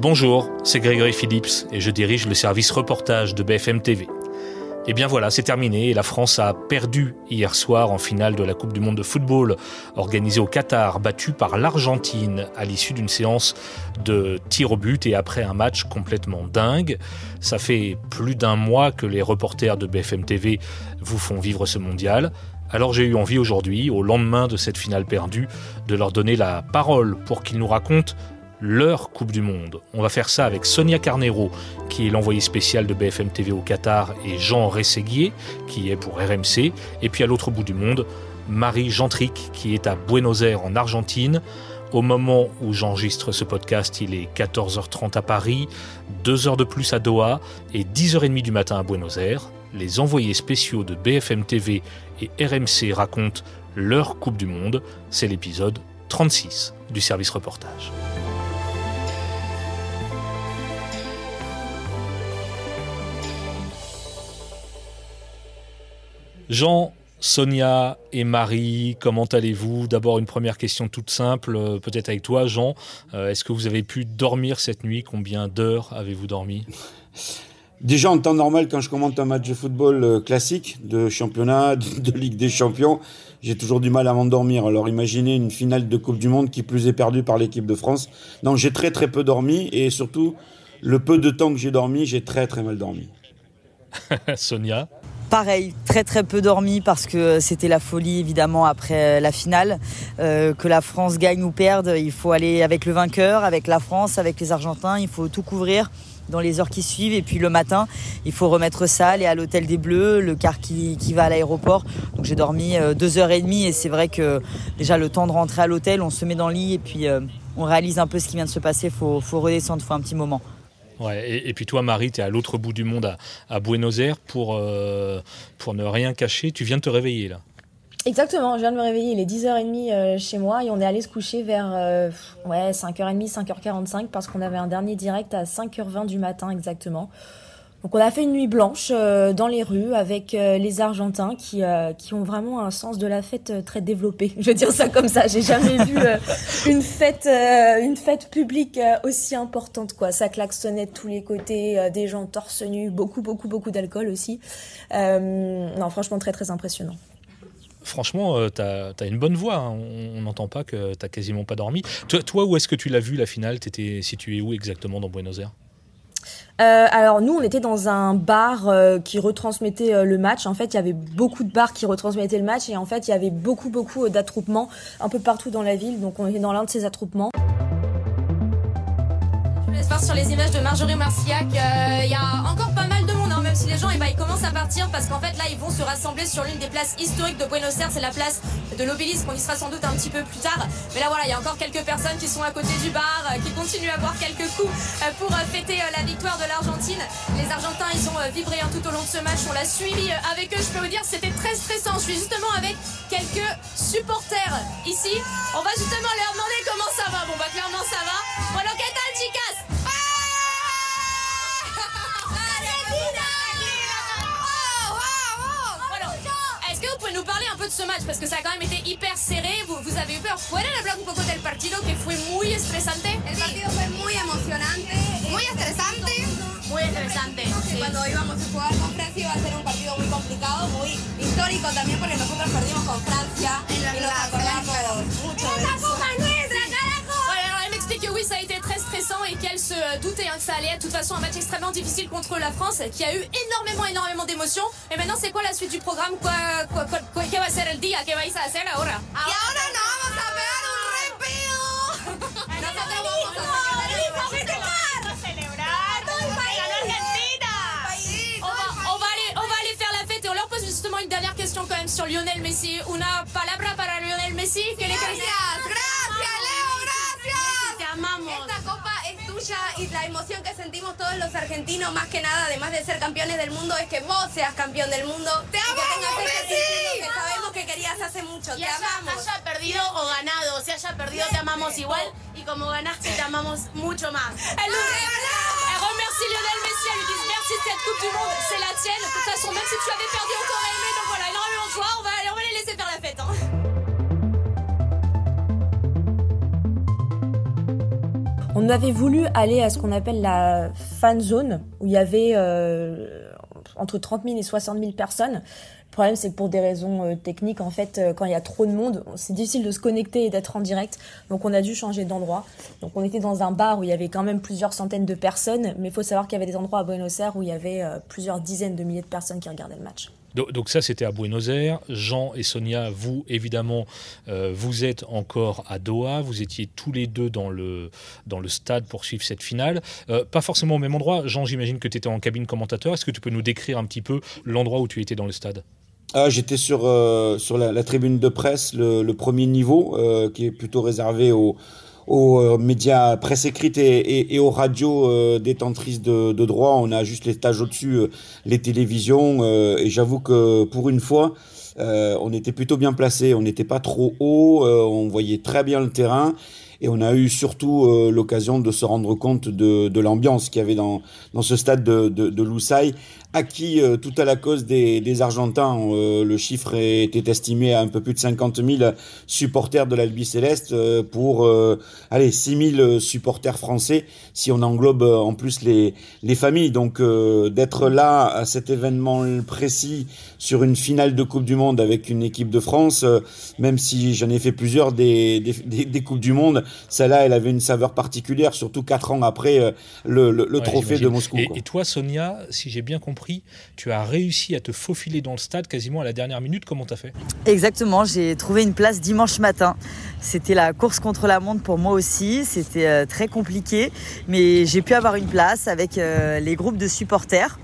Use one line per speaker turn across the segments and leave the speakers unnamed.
Bonjour, c'est Grégory Phillips et je dirige le service reportage de BFM TV. Et bien voilà, c'est terminé et la France a perdu hier soir en finale de la Coupe du Monde de football organisée au Qatar, battue par l'Argentine à l'issue d'une séance de tir au but et après un match complètement dingue. Ça fait plus d'un mois que les reporters de BFM TV vous font vivre ce mondial. Alors j'ai eu envie aujourd'hui, au lendemain de cette finale perdue, de leur donner la parole pour qu'ils nous racontent leur Coupe du Monde. On va faire ça avec Sonia Carnero, qui est l'envoyé spécial de BFM TV au Qatar, et Jean Rességuier, qui est pour RMC. Et puis à l'autre bout du monde, Marie Gentric, qui est à Buenos Aires en Argentine. Au moment où j'enregistre ce podcast, il est 14h30 à Paris, 2 heures de plus à Doha et 10h30 du matin à Buenos Aires. Les envoyés spéciaux de BFM TV et RMC racontent leur Coupe du Monde. C'est l'épisode 36 du service reportage. Jean, Sonia et Marie, comment allez-vous? D'abord une première question toute simple, euh, peut-être avec toi Jean. Euh, est-ce que vous avez pu dormir cette nuit? Combien d'heures avez-vous dormi?
Déjà en temps normal, quand je commente un match de football euh, classique, de championnat, de, Ligue des Champions, j'ai toujours du mal à m'endormir. Alors imaginez une finale de Coupe du Monde qui plus est perdue par l'équipe de France. Donc j'ai très très peu dormi et surtout le peu de temps que j'ai dormi, j'ai très très mal dormi.
Sonia?
Pareil, très très peu dormi parce que c'était la folie évidemment après la finale. Euh, que la France gagne ou perde, il faut aller avec le vainqueur, avec la France, avec les Argentins, il faut tout couvrir dans les heures qui suivent et puis le matin il faut remettre ça, aller à l'hôtel des Bleus, le car qui, va à l'aéroport. Donc j'ai dormi euh, deux heures et demie et c'est vrai que déjà le temps de rentrer à l'hôtel, on se met dans le lit et puis euh, on réalise un peu ce qui vient de se passer, il faut, faut redescendre, il faut un petit moment.
Et, puis toi, Marie, tu es à l'autre bout du monde, à, Buenos Aires, pour, euh, pour ne rien cacher. Tu viens de te réveiller là.
Exactement, je viens de me réveiller, il est 10h30 euh, chez moi et on est allé se coucher vers euh, ouais, 5h30, 5h45 parce qu'on avait un dernier direct à 5h20 du matin exactement. Donc on a fait une nuit blanche euh, dans les rues avec euh, les Argentins qui, euh, qui ont vraiment un sens de la fête très développé. Je veux dire ça comme ça. J'ai jamais vu une fête une fête publique aussi importante quoi. Ça klaxonnait de tous les côtés, des gens torse nu, beaucoup beaucoup beaucoup d'alcool aussi. non franchement très très impressionnant.
Franchement, tu as, une bonne voix. Hein. On n'entend pas que tu quasiment pas dormi. Toi, toi où est-ce que tu l'as vu la finale? Tu étais situé où exactement dans Buenos Aires?
Euh, alors nous, on était dans un bar euh, qui retransmettait euh, le match. En fait, il y avait beaucoup de bars qui retransmettaient le match et en fait, il y avait beaucoup beaucoup d'attroupements un peu partout dans la ville. Donc on était dans l'un de ces attroupements.
Je vous laisse voir sur les images de Marjorie Marciac. Il y a encore pas mal si les gens eh ben, ils commencent à partir parce qu'en fait là, ils vont se rassembler sur l'une des places historiques de Buenos Aires. C'est la place de l'obélisque. On y sera sans doute un petit peu plus tard. Mais là, voilà, il y a encore quelques personnes qui sont à côté du bar, euh, qui continuent à boire quelques coups euh, pour euh, fêter la victoire de l'Argentine. Les Argentins, ils ont vibré tout au long de ce match. On l'a suivi avec eux. Je peux vous dire, c'était très stressant. Je suis justement avec quelques supporters ici. On va justement leur demander comment ça va. Bon, bah, clairement, ça va. Bueno, ¿qué? Nous parler un peu de ce match parce que ça a quand même été hyper serré. Vous, vous avez eu peur. ¿Pueden hablar un poco del partido que fue muy estresante?
El partido fue muy emocionante. Muy estresante.
Muy estresante. Sí.
Cuando íbamos a jugar con Francia iba a ser un partido muy complicado, muy histórico también porque nosotros perdimos con Francia y nos acordamos mucho de eso.
que oui, ça a été et qu'elle se doutait hein, que ça allait être de toute façon un match extrêmement difficile contre la France, qui a eu énormément, énormément d'émotions. Et maintenant, c'est quoi la suite du programme? Quoi, quoi, quoi, quoi, ¿Qué va ser el día? ¿Qué vais a hacer ahora?
Y ahora no vamos a pegar un repido.
Nosotros vamos a
festejar.
celebrar. On va, aller, on va aller faire la fête et on leur pose justement une dernière question quand même sur Lionel Messi. Una palabra
tuya y la emoción que sentimos todos los argentinos, más que nada, además de ser campeones del mundo, es que vos seas campeón del mundo.
¡Te amamos,
Messi! Que sabemos que querías hace mucho.
Y
te
haya,
amamos.
haya perdido o ganado, si haya perdido te amamos igual y como ganaste te amamos mucho más. Elle remercie Lionel Messi, elle lui dit merci cette Coupe du Monde, c'est la tienne. De toute façon, même si tu avais perdu, on t'aurait aimé. Donc voilà, énormément de joie. On va, on va les laisser faire la fête. Hein.
On avait voulu aller à ce qu'on appelle la fan zone, où il y avait euh, entre 30 000 et 60 000 personnes. Le problème, c'est que pour des raisons euh, techniques, en fait, euh, quand il y a trop de monde, c'est difficile de se connecter et d'être en direct. Donc, on a dû changer d'endroit. Donc, on était dans un bar où il y avait quand même plusieurs centaines de personnes. Mais il faut savoir qu'il y avait des endroits à Buenos Aires où il y avait euh, plusieurs dizaines de milliers de personnes qui regardaient le match.
Donc, ça, c'était à Buenos Aires. Jean et Sonia, vous, évidemment, euh, vous êtes encore à Doha. Vous étiez tous les deux dans le, dans le stade pour suivre cette finale. Euh, pas forcément au même endroit. Jean, j'imagine que tu étais en cabine commentateur. Est-ce que tu peux nous décrire un petit peu l'endroit où tu étais dans le stade?
Ah, J'étais sur, euh, sur la, tribune de presse, le, le premier niveau, qui est plutôt réservé aux, aux euh, médias presse écrite et, et, et aux radios euh, détentrices de, de, droit. On a juste les stages au-dessus, euh, les télévisions. Euh, et j'avoue que pour une fois, euh, on était plutôt bien placé. On n'était pas trop haut. on voyait très bien le terrain. Et on a eu surtout euh, l'occasion de se rendre compte de, de l'ambiance qu'il y avait dans, dans ce stade de, de, de acquis euh, tout à la cause des, des Argentins. Euh, le chiffre était estimé à un peu plus de 50 000 supporters de l'Albi Céleste pour allez, 6 000 supporters français, si on englobe en plus les, les familles. Donc d'être là à cet événement précis sur une finale de Coupe du Monde avec une équipe de France, même si j'en ai fait plusieurs des, des, des Coupes du Monde, celle-là, elle avait une saveur particulière, surtout quatre ans après euh, le, le, le ouais, trophée de Moscou.
Et, et, toi, Sonia, si j'ai bien compris, tu as réussi à te faufiler dans le stade quasiment à la dernière minute. Comment t'as fait?
Exactement, j'ai trouvé une place dimanche matin. C'était la course contre la montre pour moi aussi. C'était euh, très compliqué, mais j'ai pu avoir une place avec euh, les groupes de supporters.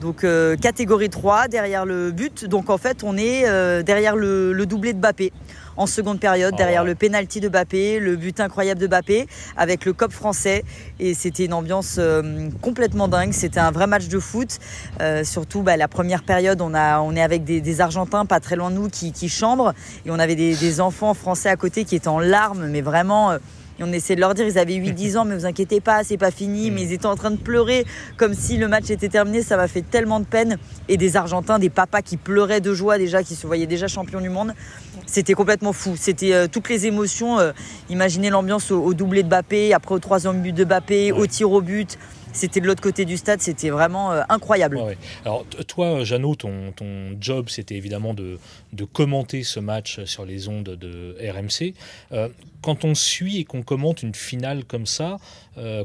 Donc euh, catégorie 3 derrière le but. Donc en fait on est derrière le, le, doublé de Bappé en seconde période, oh derrière le penalty de Bappé, le but incroyable de Bappé avec le cop français. Et c'était une ambiance euh, complètement dingue. C'était un vrai match de foot. Euh, surtout bah, la première période, on, a, on est avec des, des, Argentins pas très loin de nous qui, qui chambrent. Et on avait des, des, enfants français à côté qui étaient en larmes, mais vraiment euh, et on essayait de leur dire, ils avaient 8-10 ans, mais vous inquiétez pas, c'est pas fini. Mais ils étaient en train de pleurer comme si le match était terminé. Ça m'a fait tellement de peine. Et des Argentins, des papas qui pleuraient de joie déjà, qui se voyaient déjà champions du monde. C'était complètement fou. C'était euh, toutes les émotions. Euh, imaginez l'ambiance au, au, doublé de Bappé, après au troisième but de Bappé, ouais. au tir au but c'était de l'autre côté du stade, c'était vraiment euh, incroyable.
Ouais, ouais. Alors toi, Jeannot, ton, ton job, c'était évidemment de, de, commenter ce match sur les ondes de RMC. Euh, quand on suit et qu'on commente une finale comme ça,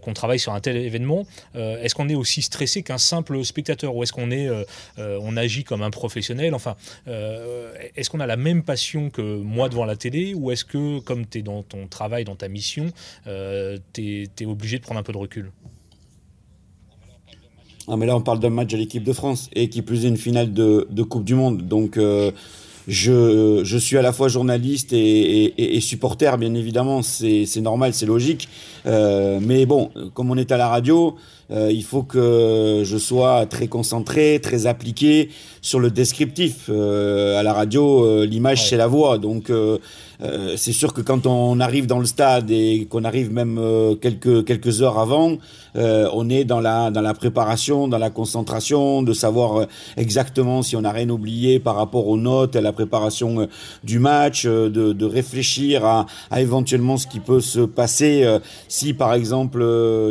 qu'on travaille sur un tel événement, est-ce qu'on est aussi stressé qu'un simple spectateur ou est-ce qu'on est, on agit comme un professionnel? Enfin, est-ce qu'on a la même passion que moi devant la télé ou est-ce que, comme tu es dans ton travail, dans ta mission, tu es, obligé de prendre un peu de recul?
Non, mais là, on parle d'un match à l'équipe de France et qui plus est une finale de, Coupe du Monde. Donc, euh, je, je suis à la fois journaliste et supporter, bien évidemment. C'est normal, c'est logique. Euh, mais bon, comme on est à la radio, euh, il faut que je sois très concentré, très appliqué sur le descriptif. Euh, à la radio, euh, l'image, ouais. c'est la voix. Donc, euh, euh, c'est sûr que quand on arrive dans le stade et qu'on arrive même euh, quelques quelques heures avant, euh, on est dans la dans la préparation, dans la concentration, de savoir exactement si on n'a rien oublié par rapport aux notes, à la préparation du match, de, de réfléchir à, à éventuellement ce qui peut se passer si par exemple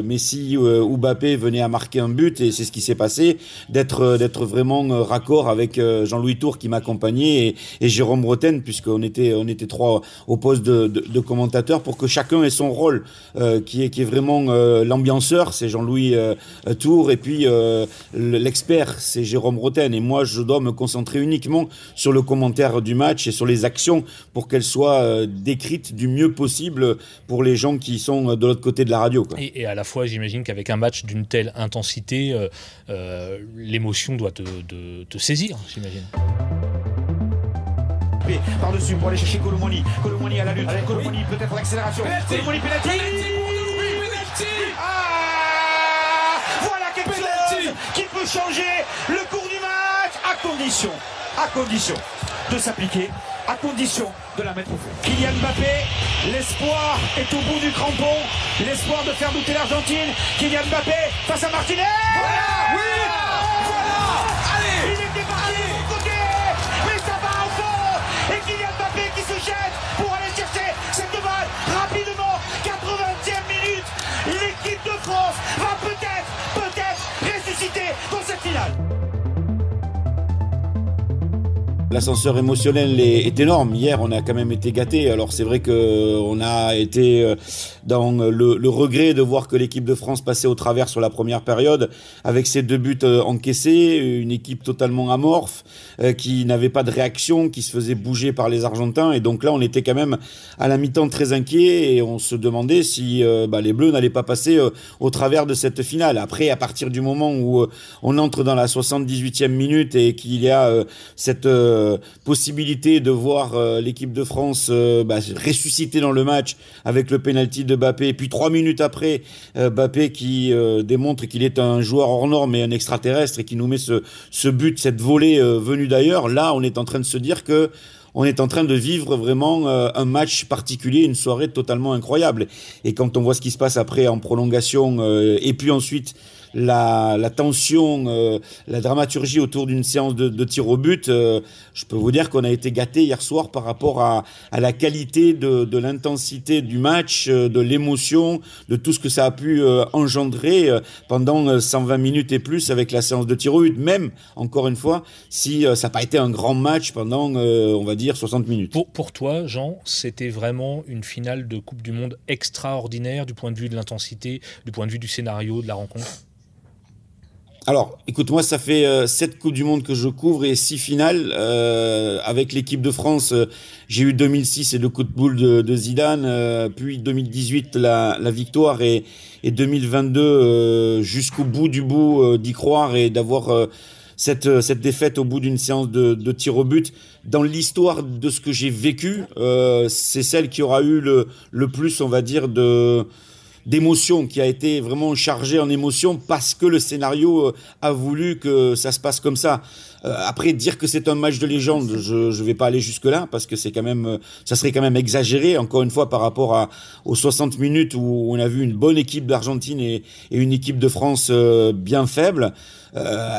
Messi ou Mbappé venait à marquer un but et c'est ce qui s'est passé, d'être d'être vraiment raccord avec Jean-Louis Tour qui m'accompagnait et, et Jérôme Bretagne puisqu'on était on était trois au poste de, de, commentateur pour que chacun ait son rôle euh, qui, est, qui est vraiment euh, l'ambianceur, c'est Jean-Louis euh, Tour, et puis euh, l'expert, c'est Jérôme Roten. Et moi, je dois me concentrer uniquement sur le commentaire du match et sur les actions pour qu'elles soient euh, décrites du mieux possible pour les gens qui sont de l'autre côté de la radio.
Et, et, à la fois, j'imagine qu'avec un match d'une telle intensité, euh, l'émotion doit te, te, te saisir, j'imagine.
Par-dessus pour aller chercher Colomoni. Colomoni à la lutte. Colomoni peut-être l'accélération. Colomoni penalty. Ah Voilà quelque chose qui peut changer le cours du match à condition, à condition de s'appliquer, à condition de la mettre au fond. Kylian Mbappé, l'espoir est au bout du crampon, l'espoir de faire douter l'Argentine. Kylian Mbappé face à Martinez. Voilà oui
L'ascenseur émotionnel est, énorme. Hier, on a quand même été gâté. Alors c'est vrai que on a été euh, dans le, regret de voir que l'équipe de France passait au travers sur la première période avec ses deux buts euh, encaissés, une équipe totalement amorphe euh, qui n'avait pas de réaction, qui se faisait bouger par les Argentins. Et donc là, on était quand même à la mi-temps très inquiet et on se demandait si bah, les Bleus n'allaient pas passer au travers de cette finale. Après, à partir du moment où on entre dans la 78e minute et qu'il y a cette euh, possibilité de voir euh, l'équipe de France euh, bah, ressusciter dans le match avec le penalty de Bappé. Et puis trois minutes après, Bappé qui démontre qu'il est un joueur hors norme et un extraterrestre et qui nous met ce, ce but, cette volée venue d'ailleurs. Là, on est en train de se dire que on est en train de vivre vraiment un match particulier, une soirée totalement incroyable. Et quand on voit ce qui se passe après en prolongation, et puis ensuite la, la tension, euh, la dramaturgie autour d'une séance de, de, tir au but, euh, je peux vous dire qu'on a été gâté hier soir par rapport à, à la qualité de, de l'intensité du match, euh, de l'émotion, de tout ce que ça a pu engendrer pendant 120 minutes et plus avec la séance de tir au but. Même, encore une fois, si ça n'a pas été un grand match pendant, on va dire, 60 minutes.
Pour, pour toi, Jean, c'était vraiment une finale de Coupe du Monde extraordinaire du point de vue de l'intensité, du point de vue du scénario de la rencontre?
Alors, écoute, moi, ça fait euh, sept Coupes du Monde que je couvre et six finales. Euh, avec l'équipe de France, euh, j'ai eu 2006 et le coup de boule de, Zidane, puis 2018 la, la victoire et, et 2022 jusqu'au bout du bout d'y croire et d'avoir cette, cette défaite au bout d'une séance de, de tir au but. Dans l'histoire de ce que j'ai vécu, c'est celle qui aura eu le, le plus, on va dire, de d'émotion, qui a été vraiment chargé en émotion parce que le scénario euh, a voulu que ça se passe comme ça. Euh, après, dire que c'est un match de légende, je ne vais pas aller jusque-là parce que c'est quand même, euh, ça serait quand même exagéré, encore une fois, par rapport aux 60 minutes où on a vu une bonne équipe d'Argentine et, une équipe de France bien faible.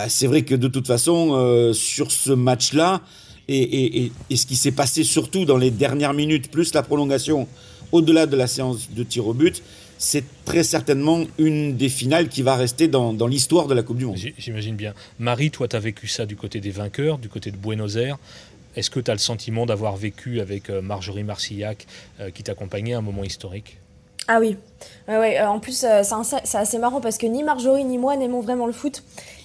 c'est vrai que de toute façon, sur ce match-là, et, et, et, ce qui s'est passé surtout dans les dernières minutes, plus la prolongation, au-delà de la séance de tir au but, c'est très certainement une des finales qui va rester dans, l'histoire de la Coupe du Monde.
J'imagine bien. Marie, toi, tu as vécu ça du côté des vainqueurs, du côté de Buenos Aires. Est-ce que tu as le sentiment d'avoir vécu avec euh, Marjorie Marcillac, euh, qui t'accompagnait à un moment historique?
Ah oui, ouais, euh, en plus c'est assez marrant parce que ni Marjorie ni moi n'aimons vraiment le foot.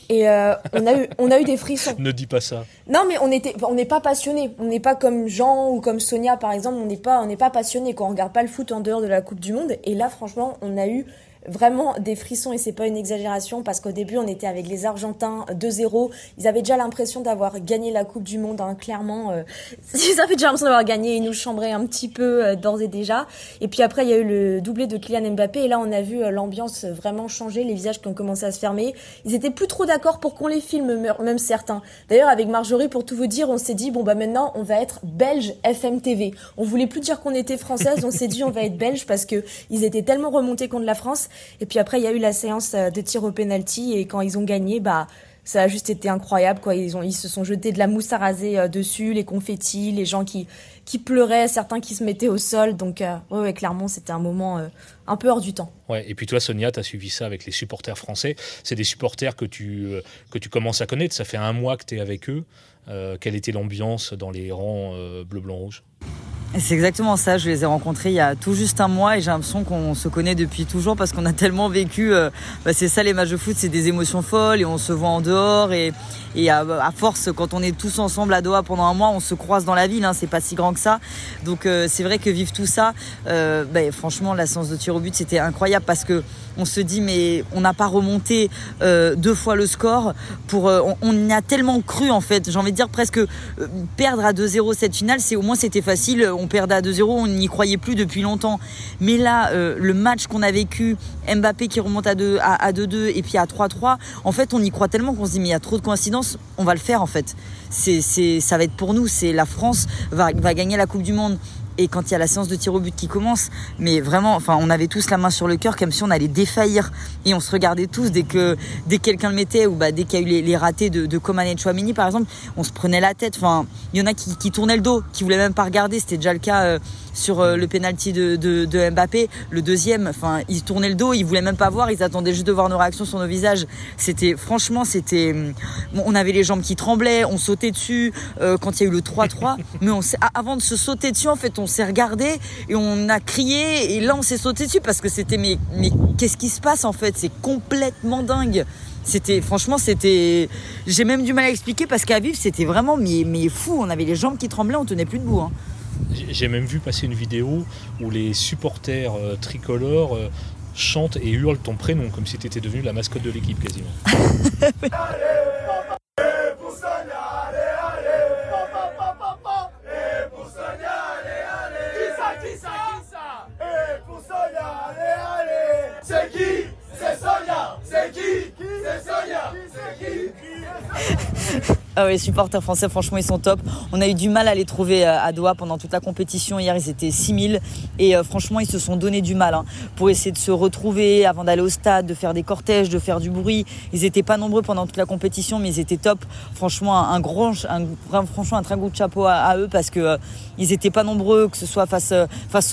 Et euh, on, a eu, on a eu des frissons.
ne dis pas ça.
Non, mais on était, on n'est pas passionné. On n'est pas comme Jean ou comme Sonia, par exemple. On n'est pas, on n'est pas passionné quand on regarde pas le foot en dehors de la Coupe du Monde. Et là, franchement, on a eu vraiment des frissons et c'est pas une exagération parce qu'au début on était avec les Argentins 2-0. Ils avaient déjà l'impression d'avoir gagné la Coupe du Monde, hein, clairement. Euh, ils avaient déjà l'impression d'avoir gagné. Ils nous chambraient un petit peu euh, d'ores et déjà. Et puis après il y a eu le doublé de Kylian Mbappé et là on a vu euh, l'ambiance vraiment changer, les visages qui ont commencé à se fermer. Ils étaient plus trop d'accord pour qu'on les filme, même certains. D'ailleurs avec Marjorie, pour tout vous dire, on s'est dit bon bah maintenant on va être belge FM TV. On voulait plus dire qu'on était française, on s'est dit on va être belge parce que ils étaient tellement remontés contre la France et puis après, il y a eu la séance euh, de tir au penalty et quand ils ont gagné, bah ça a juste été incroyable quoi. Ils se sont jetés de la mousse à raser euh, dessus, les confettis, les gens qui qui pleuraient, certains qui se mettaient au sol. Donc euh, ouais, clairement, c'était un moment un peu hors du temps.
Ouais, et puis toi, Sonia, tu as suivi ça avec les supporters français. C'est des supporters que tu, que tu commences à connaître. Ça fait un mois que tu es avec eux. quelle était l'ambiance dans les rangs bleu, blanc, rouge?
C'est exactement ça. Je les ai rencontrés il y a tout juste un mois et j'ai l'impression qu'on se connaît depuis toujours parce qu'on a tellement vécu. Euh, bah, c'est ça les matchs de foot, c'est des émotions folles et on se voit en dehors et, et à, force, quand on est tous ensemble à Doha pendant un mois, on se croise dans la ville. Hein, c'est pas si grand que ça. Donc euh, c'est vrai que vivre tout ça, euh, bah, franchement, la séance de tir au but, c'était incroyable parce que on se dit mais on n'a pas remonté deux fois le score pour. on, y a tellement cru en fait. J'ai envie de dire presque perdre à 2-0 cette finale, c'est au moins c'était facile on perdait à 2-0, on n'y croyait plus depuis longtemps. Mais là, euh, le match qu'on a vécu, Mbappé qui remonte à 2 à, 2-2 et puis à 3-3, en fait, on y croit tellement qu'on se dit mais il y a trop de coïncidences, on va le faire en fait. C'est, ça va être pour nous. C'est la France va, gagner la Coupe du Monde et quand il y a la séance de tir au but qui commence, mais vraiment, enfin, on avait tous la main sur le cœur comme si on allait défaillir et on se regardait tous dès que dès quelqu'un le mettait ou bah dès qu'il y a eu les, ratés de, de Coman et de Chouamini par exemple, on se prenait la tête. Enfin, il y en a qui, qui tournaient le dos, qui voulaient même pas regarder. C'était déjà le cas euh, sur euh, le penalty de, de, de, Mbappé, le deuxième. Enfin, ils tournaient le dos, ils voulaient même pas voir, ils attendaient juste de voir nos réactions sur nos visages. C'était franchement, c'était, on avait les jambes qui tremblaient, on sautait dessus euh, quand il y a eu le 3-3, mais on avant de se sauter dessus, en fait, on s'est regardé et on a crié et là on s'est sauté dessus parce que c'était mais mais qu'est-ce qui se passe en fait? C'est complètement dingue. C'était franchement c'était j'ai même du mal à expliquer parce qu'à vivre c'était vraiment mais, mais fou. On avait les jambes qui tremblaient, on tenait plus debout. Hein.
J'ai même vu passer une vidéo où les supporters euh, tricolores euh, chantent et hurlent ton prénom comme si tu étais devenu la mascotte de l'équipe quasiment.
Ah les supporters français, franchement, ils sont top. On a eu du mal à les trouver euh, à Doha pendant toute la compétition. Hier, ils étaient 6000 et euh, franchement, ils se sont donné du mal hein, pour essayer de se retrouver avant d'aller au stade, de faire des cortèges, de faire du bruit. Ils n'étaient pas nombreux pendant toute la compétition, mais ils étaient top. Franchement, un grand, un, franchement, un très gros chapeau à, eux parce que euh, ils étaient pas nombreux, que ce soit face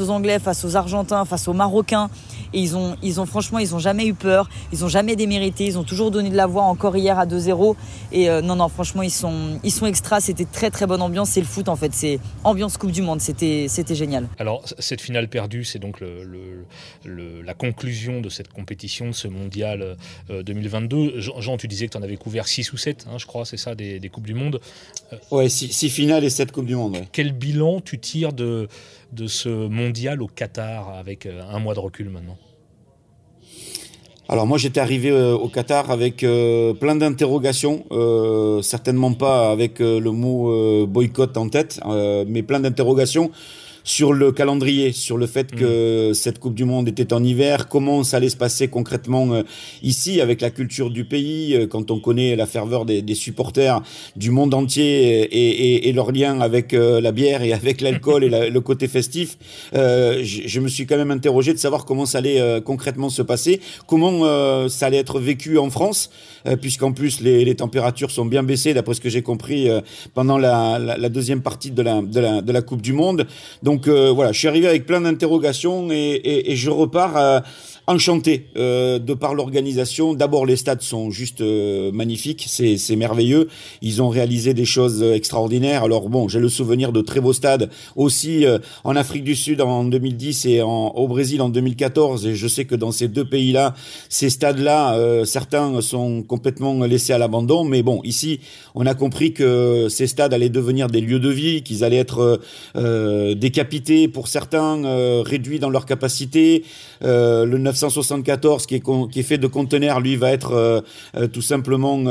aux Anglais, face aux Argentins, face aux Marocains. Et ils ont, ils ont franchement, ils ont jamais eu peur, ils ont jamais démérité, ils ont toujours donné de la voix encore hier à 2-0. Et non, non, franchement, ils sont, ils sont extra. C'était très très bonne ambiance. C'est le foot en fait. C'est ambiance Coupe du Monde. C'était, c'était génial.
Alors cette finale perdue, c'est donc le, la conclusion de cette compétition, de ce mondial 2022. Euh, Jean, tu disais que tu en avais couvert 6 ou 7, hein, je crois, c'est ça, des, Coupes du Monde.
Euh, ouais, 6 finales et 7 Coupes du Monde.
Quel bilan tu tires de, de ce mondial au Qatar avec euh, un mois de recul maintenant
alors moi j'étais arrivé euh, au Qatar avec euh, plein d'interrogations, certainement pas avec le mot boycott en tête, mais plein d'interrogations sur le calendrier, sur le fait que mm. cette Coupe du Monde était en hiver, comment ça allait se passer concrètement euh, ici avec la culture du pays, euh, quand on connaît la ferveur des, des supporters du monde entier et, et, et leur lien avec euh, la bière et avec l'alcool et le côté festif. Je, je, me suis quand même interrogé de savoir comment ça allait concrètement se passer, comment ça allait être vécu en France, puisqu'en plus les, les, températures sont bien baissées d'après ce que j'ai compris pendant la, la, la, deuxième partie de la, de la, de la Coupe du Monde. Donc donc euh, voilà, je suis arrivé avec plein d'interrogations et, je repars enchanté euh, de par l'organisation. D'abord, les stades sont juste magnifiques, c'est merveilleux. Ils ont réalisé des choses extraordinaires. Alors bon, j'ai le souvenir de très beaux stades aussi en Afrique du Sud en 2010 et au Brésil en 2014. Et je sais que dans ces deux pays-là, ces stades-là, certains sont complètement laissés à l'abandon. Mais bon, ici, on a compris que ces stades allaient devenir des lieux de vie, qu'ils allaient être des pour certains, euh, réduits dans leur capacité. Euh, le 974 qui est, fait de conteneurs, lui, va être euh, tout simplement,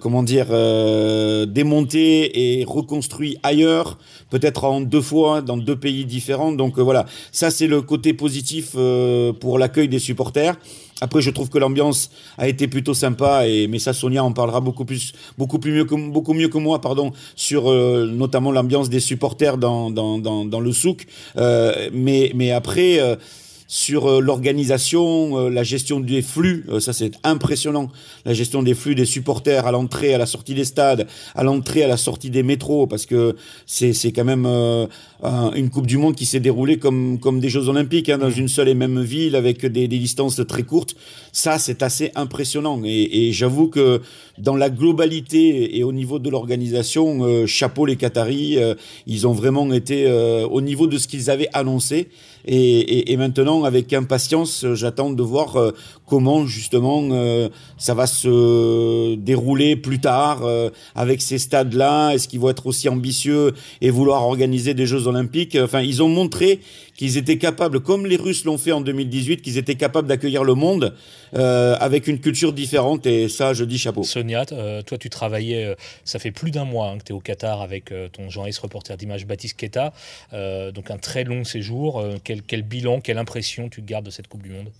comment dire, démonté et reconstruit ailleurs, peut-être en deux fois, dans deux pays différents. Donc voilà, ça c'est le côté positif pour l'accueil des supporters. Après, je trouve que l'ambiance a été plutôt sympa et mais ça, Sonia en parlera beaucoup plus, beaucoup plus mieux que beaucoup mieux que moi, pardon, sur euh, notamment l'ambiance des supporters dans le souk. Euh, mais mais après. Euh, sur euh, l'organisation, euh, la gestion des flux, euh, ça c'est impressionnant, la gestion des flux des supporters à l'entrée, à la sortie des stades, à l'entrée, à la sortie des métros, parce que c'est c'est quand même une Coupe du Monde qui s'est déroulée comme comme des Jeux Olympiques hein, dans mmh. une seule et même ville avec des, des distances très courtes. Ça c'est assez impressionnant et, et j'avoue que dans la globalité et au niveau de l'organisation, chapeau les Qataris, ils ont vraiment été au niveau de ce qu'ils avaient annoncé. Et, et, maintenant, avec impatience, j'attends de voir euh, comment justement euh, ça va se dérouler plus tard euh, avec ces stades-là. Est-ce qu'ils vont être aussi ambitieux et vouloir organiser des Jeux Olympiques? Enfin, ils ont montré qu'ils étaient capables, comme les Russes l'ont fait en 2018, qu'ils étaient capables d'accueillir le monde euh, avec une culture différente. Et ça, je dis chapeau.
Sonia, euh, toi, tu travaillais, euh, ça fait plus d'un mois hein, que tu es au Qatar avec ton journaliste reporter d'image Baptiste Keta. donc un très long séjour. Quel, quel bilan, quelle impression tu gardes de cette Coupe du Monde?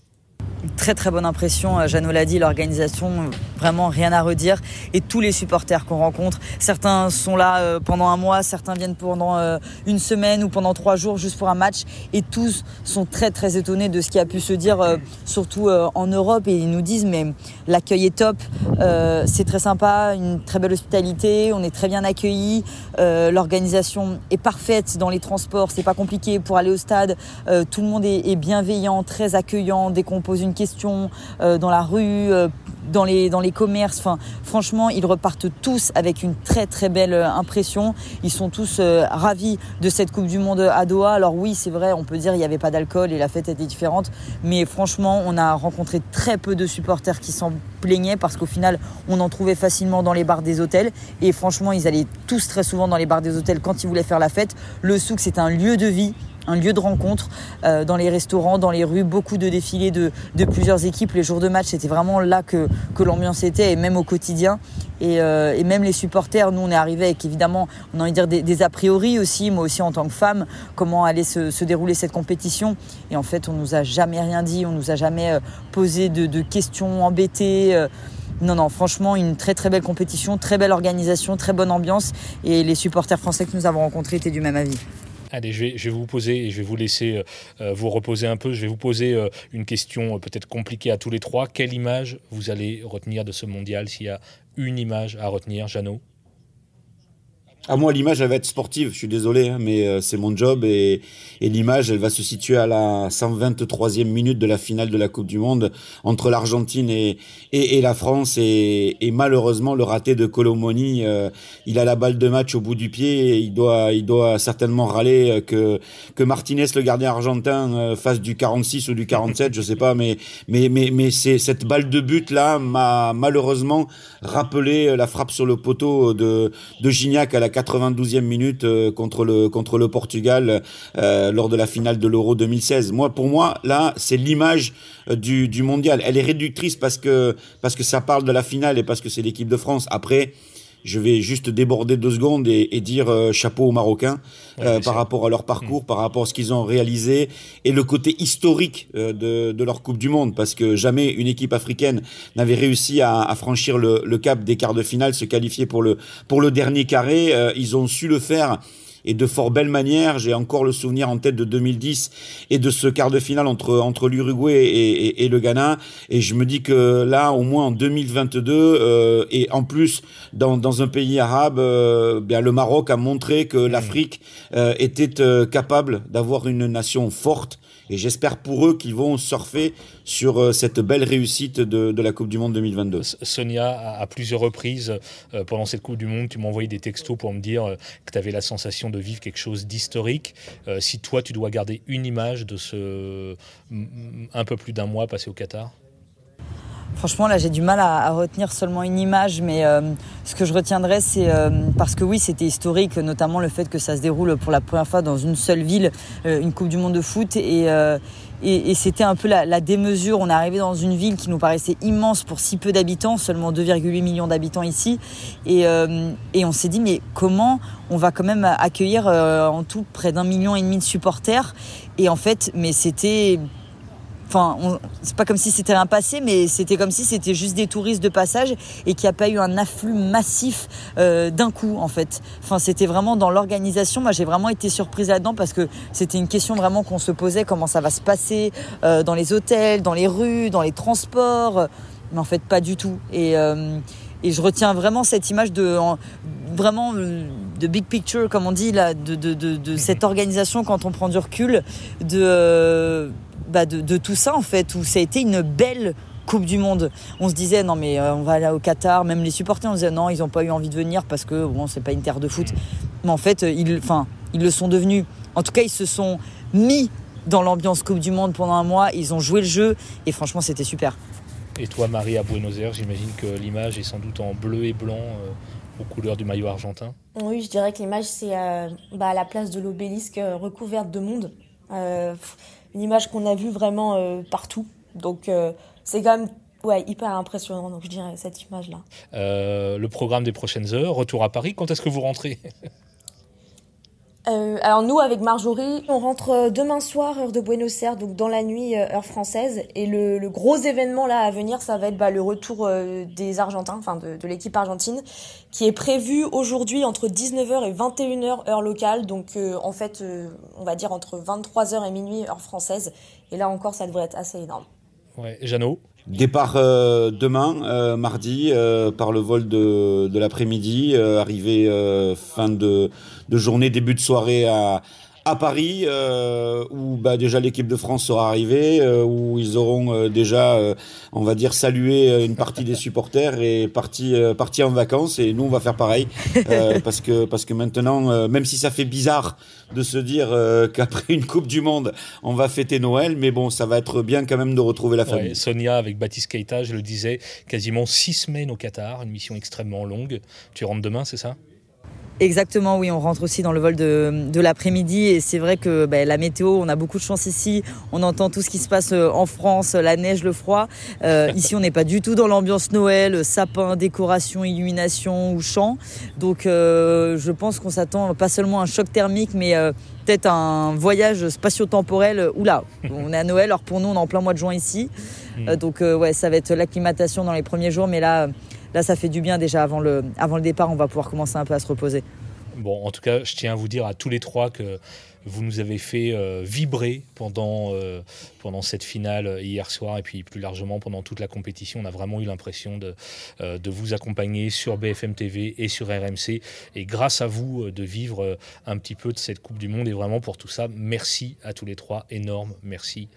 Très très bonne impression, Jeannot l'a dit, l'organisation vraiment rien à redire. Et tous les supporters qu'on rencontre, certains sont là euh, pendant un mois, certains viennent pendant euh, une semaine ou pendant trois jours juste pour un match. Et tous sont très très étonnés de ce qui a pu se dire, euh, surtout en Europe. Et ils nous disent, mais l'accueil est top, c'est très sympa, une très belle hospitalité, on est très bien accueillis, l'organisation est parfaite dans les transports, c'est pas compliqué pour aller au stade, tout le monde est, bienveillant, très accueillant qu'on pose une question dans la rue dans les, dans les commerces. Enfin, franchement, ils repartent tous avec une très très belle euh, impression. Ils sont tous euh, ravis de cette Coupe du Monde à Doha. Alors oui, c'est vrai, on peut dire il n'y avait pas d'alcool et la fête était différente. Mais franchement, on a rencontré très peu de supporters qui s'en plaignaient parce qu'au final, on en trouvait facilement dans les bars des hôtels. Et franchement, ils allaient tous très souvent dans les bars des hôtels quand ils voulaient faire la fête. Le souk, c'est un lieu de vie un lieu de rencontre euh, dans les restaurants, dans les rues, beaucoup de défilés de, plusieurs équipes. Les jours de match, c'était vraiment là que, l'ambiance était, et même au quotidien. Et, euh, même les supporters, nous on est arrivé avec évidemment, on a envie de dire des, a priori aussi, moi aussi en tant que femme, comment allait se, dérouler cette compétition. Et en fait, on nous a jamais rien dit, on nous a jamais euh, posé de, de questions embêtées. Non, non, franchement, une très très belle compétition, très belle organisation, très bonne ambiance. Et les supporters français que nous avons rencontrés étaient du même avis.
Allez, je vais, vous poser et je vais vous laisser euh, euh, vous reposer un peu. Je vais vous poser euh, une question peut-être compliquée à tous les trois. Quelle image vous allez retenir de ce mondial? S'il y a une image à retenir, Jeannot?
À moi, l'image, elle va être sportive. Je suis désolé, hein, mais euh, c'est mon job et, et l'image, elle va se situer à la 123e minute de la finale de la Coupe du Monde entre l'Argentine et, et, et, la France. Et, et, malheureusement, le raté de Colomoni, euh, il a la balle de match au bout du pied et il doit, il doit certainement râler euh, que que Martinez, le gardien argentin, fasse du 46 ou du 47, je sais pas, mais mais mais mais c'est cette balle de but là m'a malheureusement rappelé la frappe sur le poteau de de Gignac à la 92e minute euh, contre le contre le Portugal euh, lors de la finale de l'Euro 2016. Moi, pour moi, là, c'est l'image euh, du, du mondial. Elle est réductrice parce que parce que ça parle de la finale et parce que c'est l'équipe de France. Après, je vais juste déborder deux secondes et, et dire euh, chapeau aux Marocains euh, par rapport à leur parcours, mm. par rapport à ce qu'ils ont réalisé et le côté historique euh, de, de, leur Coupe du Monde, parce que jamais une équipe africaine n'avait réussi à, à franchir le, le, cap des quarts de finale, se qualifier pour le pour le dernier carré. ils ont su le faire et de fort belle manière. J'ai encore le souvenir en tête de 2010 et de ce quart de finale entre, entre l'Uruguay et, et, le Ghana. Et je me dis que là, au moins en 2022, euh, et en plus dans, dans un pays arabe, euh, bien le Maroc a montré que l'Afrique euh, était euh, capable d'avoir une nation forte et j'espère pour eux qu'ils vont surfer sur euh, cette belle réussite de, la Coupe du Monde 2022.
Sonia, à plusieurs reprises euh, pendant cette Coupe du Monde, tu m'as envoyé des textos pour me dire euh, que tu avais la sensation de vivre quelque chose d'historique. si toi, tu dois garder une image de ce un peu plus d'un mois passé au Qatar?
Franchement, là, j'ai du mal à, retenir seulement une image, mais euh, ce que je retiendrai, c'est euh, parce que oui, c'était historique, notamment le fait que ça se déroule pour la première fois dans une seule ville, euh, une Coupe du Monde de foot, et, c'était un peu la, démesure. On est arrivé dans une ville qui nous paraissait immense pour si peu d'habitants, seulement 2,8 millions d'habitants ici, et on s'est dit mais comment on va quand même accueillir en tout près d'un million et demi de supporters? Et en fait, mais c'était Enfin, c'est pas comme si c'était un passé, mais c'était comme si c'était juste des touristes de passage et qu'il n'y a pas eu un afflux massif euh, d'un coup, en fait. Enfin, c'était vraiment dans l'organisation. Moi, j'ai vraiment été surprise là-dedans parce que c'était une question vraiment qu'on se posait comment ça va se passer euh, dans les hôtels, dans les rues, dans les transports. Mais en fait, pas du tout. Et, euh, et je retiens vraiment cette image de vraiment de big picture, comme on dit là, de, de, de, de cette organisation quand on prend du recul, de bah, de, tout ça en fait, où ça a été une belle Coupe du Monde. On se disait non mais euh, on va aller au Qatar, même les supporters on se disait non ils n'ont pas eu envie de venir parce que bon c'est pas une terre de foot. Mais en fait ils, enfin ils le sont devenus. En tout cas ils se sont mis dans l'ambiance Coupe du Monde pendant un mois, ils ont joué le jeu et franchement c'était super.
Et toi Marie à Buenos Aires, j'imagine que l'image est sans doute en bleu et blanc. Euh, aux couleurs du maillot argentin
Oui, je dirais que l'image, c'est euh, bah, à la place de l'obélisque recouverte de monde une image qu'on a vue vraiment euh, partout. Donc euh, c'est quand même ouais, hyper impressionnant, donc je dirais cette image-là.
Euh, le programme des prochaines heures, retour à Paris, quand est-ce que vous rentrez?
euh, alors nous, avec Marjorie, on rentre euh, demain soir, heure de Buenos Aires, donc dans la nuit, euh, heure française. Et le, le, gros événement là à venir, ça va être bah, le retour des Argentins, enfin de, de l'équipe argentine, qui est prévu aujourd'hui entre 19h et 21h heure locale. Donc en fait, on va dire entre 23h et minuit heure française. Et là encore, ça devrait être assez énorme.
Ouais, Jeannot?
Départ euh, demain, euh, mardi, euh, par le vol de, l'après-midi, arrivée fin de, journée, début de soirée à, à Paris, euh, où bah, déjà l'équipe de France sera arrivée, euh, où ils auront euh, déjà, euh, on va dire, salué une partie des supporters et parti, parti en vacances. Et nous, on va faire pareil, parce que parce que maintenant, même si ça fait bizarre de se dire qu'après une Coupe du Monde, on va fêter Noël, mais bon, ça va être bien quand même de retrouver la famille.
Sonia avec Baptiste Keita, je le disais, quasiment six semaines au Qatar, une mission extrêmement longue. Tu rentres demain, c'est ça?
Exactement, oui, on rentre aussi dans le vol de, de l'après-midi et c'est vrai que ben, la météo, on a beaucoup de chance ici. On entend tout ce qui se passe euh, en France, la neige, le froid. Euh, ici, on n'est pas du tout dans l'ambiance Noël, sapin, décoration, illumination ou chant. Donc, euh, je pense qu'on s'attend pas seulement à un choc thermique, mais euh, peut-être un voyage spatio-temporel. Oula, on est à Noël, alors pour nous, on est en plein mois de juin ici. Mm. Euh, donc, ouais, ça va être l'acclimatation dans les premiers jours, mais là là, ça fait du bien déjà avant le, avant le départ. On va pouvoir commencer un peu à se reposer.
Bon, en tout cas, je tiens à vous dire à tous les trois que vous nous avez fait euh, vibrer pendant, euh, pendant cette finale hier soir et puis plus largement pendant toute la compétition. On a vraiment eu l'impression de, euh, de vous accompagner sur BFM TV et sur RMC. Et grâce à vous, de vivre un petit peu de cette Coupe du Monde. Et vraiment pour tout ça, merci à tous les trois. Énorme merci.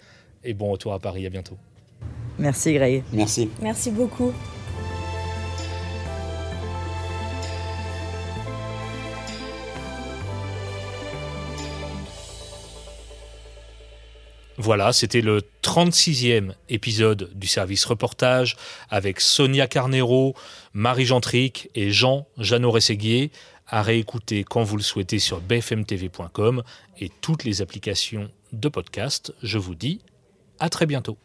Et bon retour à Paris. À bientôt.
Merci Greg.
Merci.
Merci beaucoup.
Voilà, c'était le 36e épisode du service reportage avec Sonia Carnero, Marie Gentric et Jean Jeannot Rességuier à réécouter quand vous le souhaitez sur bfmtv.com et toutes les applications de podcast. Je vous dis à très bientôt.